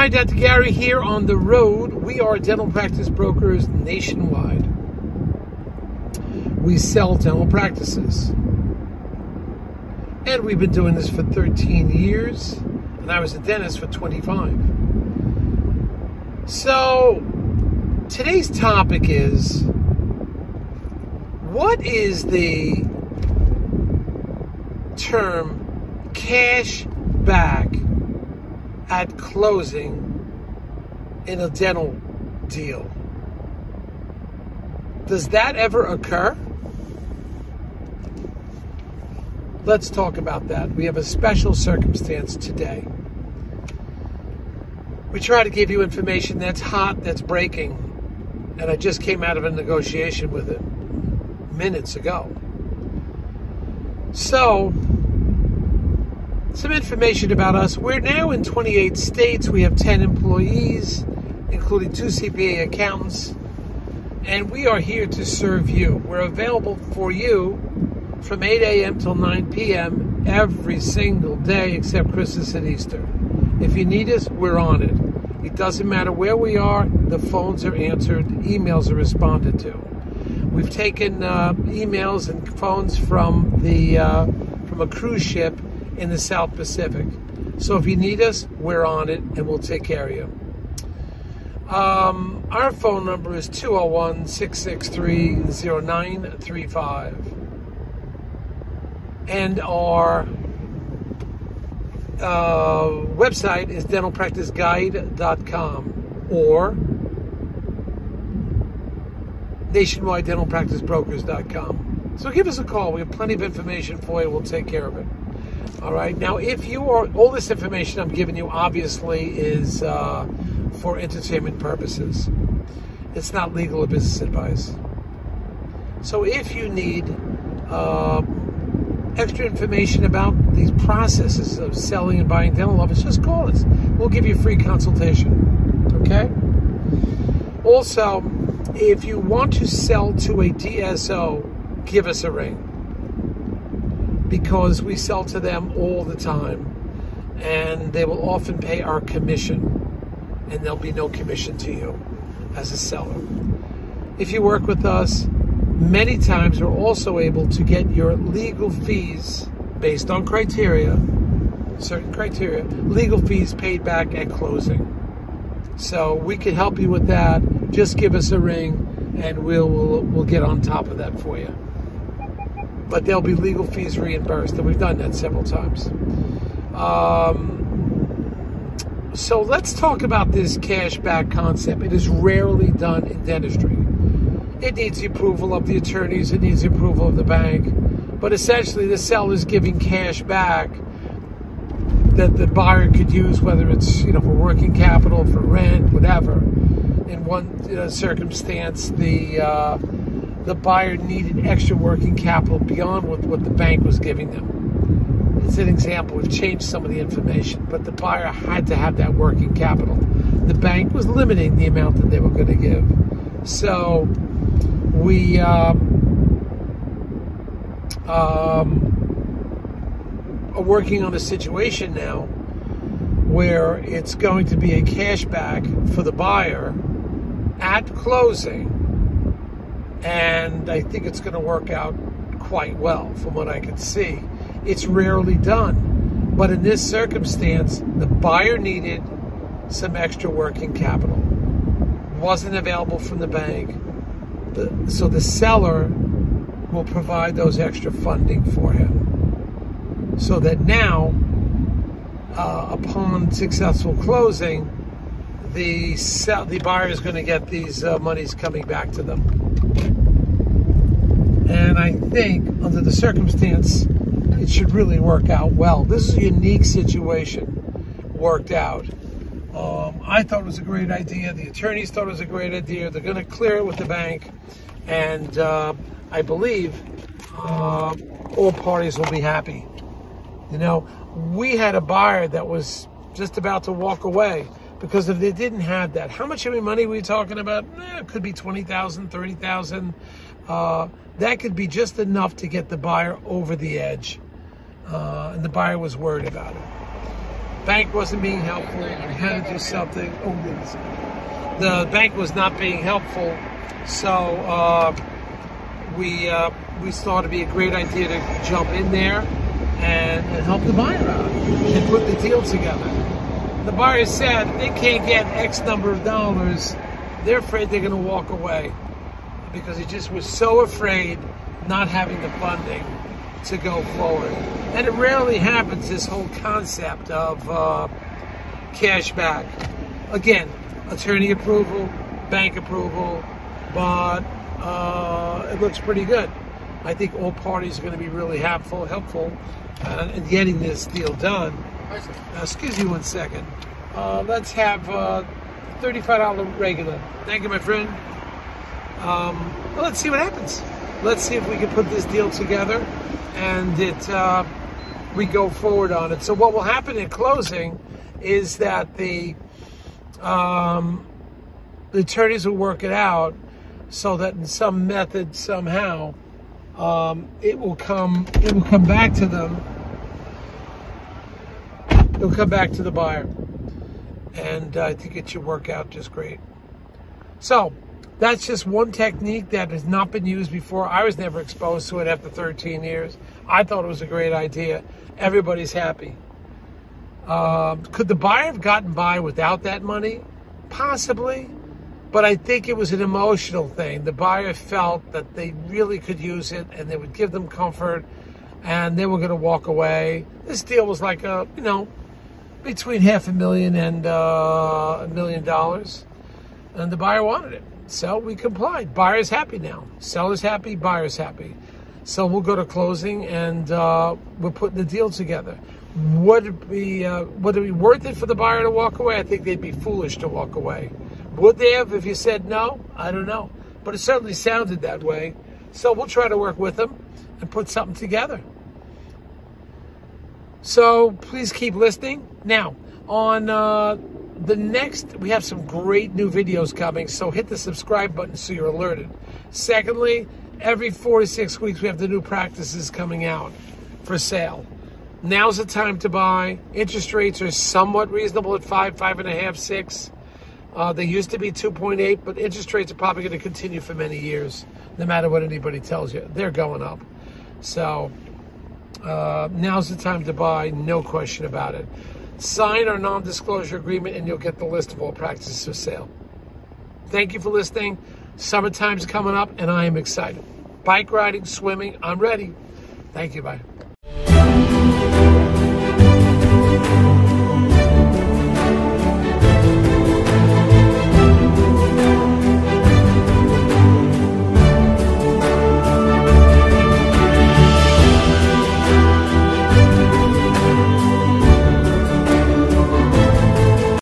Hi, Dr. Gary here on the road. We are dental practice brokers nationwide. We sell dental practices. And we've been doing this for 13 years, and I was a dentist for 25. So, today's topic is what is the term cash back at closing in a dental deal? Does that ever occur? Let's talk about that. We have a special circumstance today. We try to give you information that's hot, that's breaking, and I just came out of a negotiation with it minutes ago. So, some information about us. We're now in 28 states. We have 10 employees, including two CPA accountants, and we are here to serve you. We're available for you from 8 a.m. till 9 p.m. every single day except Christmas and Easter. If you need us, we're on it. It doesn't matter where we are, the phones are answered, emails are responded to. We've taken uh, emails and phones from the uh, from a cruise ship in the South Pacific. So if you need us, we're on it and we'll take care of you. Um, our phone number is 201 663 0935 and our uh, website is dentalpracticeguide.com or nationwide nationwidedentalpracticebrokers.com. So give us a call. We have plenty of information for you. We'll take care of it. All right. Now, if you are, all this information I'm giving you obviously is uh, for entertainment purposes. It's not legal or business advice. So if you need uh, extra information about these processes of selling and buying dental office, just call us. We'll give you a free consultation. Okay? Also, if you want to sell to a DSO, give us a ring. Because we sell to them all the time. And they will often pay our commission. And there'll be no commission to you as a seller. If you work with us, many times we're also able to get your legal fees based on criteria, certain criteria, legal fees paid back at closing. So we can help you with that. Just give us a ring and we'll, we'll, we'll get on top of that for you. But there'll be legal fees reimbursed, and we've done that several times. Um, so let's talk about this cash back concept. It is rarely done in dentistry. It needs the approval of the attorneys, it needs the approval of the bank. But essentially, the seller is giving cash back that the buyer could use, whether it's you know for working capital, for rent, whatever. In one uh, circumstance, the uh, the buyer needed extra working capital beyond what, what the bank was giving them. It's an example. We've changed some of the information, but the buyer had to have that working capital. The bank was limiting the amount that they were going to give. So we um, um, are working on a situation now where it's going to be a cashback for the buyer at closing. And I think it's going to work out quite well from what I can see. It's rarely done. But in this circumstance, the buyer needed some extra working capital. Wasn't available from the bank. So the seller will provide those extra funding for him. So that now, uh, upon successful closing, the sell, the buyer is going to get these uh, monies coming back to them. And I think under the circumstance, it should really work out well. This is a unique situation, worked out. Um, I thought it was a great idea. The attorneys thought it was a great idea. They're going to clear it with the bank, and uh, I believe uh, all parties will be happy. You know, we had a buyer that was just about to walk away because if they didn't have that, how much money were we talking about? Eh, it could be 20000 30000 uh, That could be just enough to get the buyer over the edge. Uh, and the buyer was worried about it. Bank wasn't being helpful. We had to do something. Oh, goodness. The bank was not being helpful. So uh, we uh, we thought it'd be a great idea to jump in there and, and help the buyer out and put the deal together. The buyer said they can't get X number of dollars. They're afraid they're going to walk away because he just was so afraid not having the funding to go forward. And it rarely happens, this whole concept of uh, cash back. Again, attorney approval, bank approval, but uh, it looks pretty good. I think all parties are going to be really helpful, helpful uh, in getting this deal done. Now, excuse me one second. Uh, let's have uh, $35 regular. Thank you, my friend. Um, well, let's see what happens. Let's see if we can put this deal together and it uh, we go forward on it. So what will happen in closing is that the um, the attorneys will work it out so that in some method somehow um, it will come it will come back to them it'll come back to the buyer. And I think it should work out just great. So that's just one technique that has not been used before. I was never exposed to it after 13 years. I thought it was a great idea. Everybody's happy. Um, could the buyer have gotten by without that money? Possibly. But I think it was an emotional thing. The buyer felt that they really could use it and they would give them comfort and they were going to walk away. This deal was like a, you know, between half a million and uh, a million dollars. And the buyer wanted it. So we complied. Buyer's happy now. Seller's happy, buyer's happy. So we'll go to closing and uh, we're putting the deal together. Would it be uh, would it be worth it for the buyer to walk away? I think they'd be foolish to walk away. Would they have if you said no? I don't know. But it certainly sounded that way. So we'll try to work with them and put something together. So please keep listening. Now, on uh, the next, we have some great new videos coming. So hit the subscribe button so you're alerted. Secondly, every four to six weeks, we have the new practices coming out for sale. Now's the time to buy. Interest rates are somewhat reasonable at five, five and a half, six. Uh, they used to be 2.8, but interest rates are probably going to continue for many years, no matter what anybody tells you. They're going up. So uh, now's the time to buy, no question about it. Sign our non disclosure agreement, and you'll get the list of all practices for sale. Thank you for listening. Summertime's coming up, and I am excited. Bike riding, swimming, I'm ready. Thank you. Bye.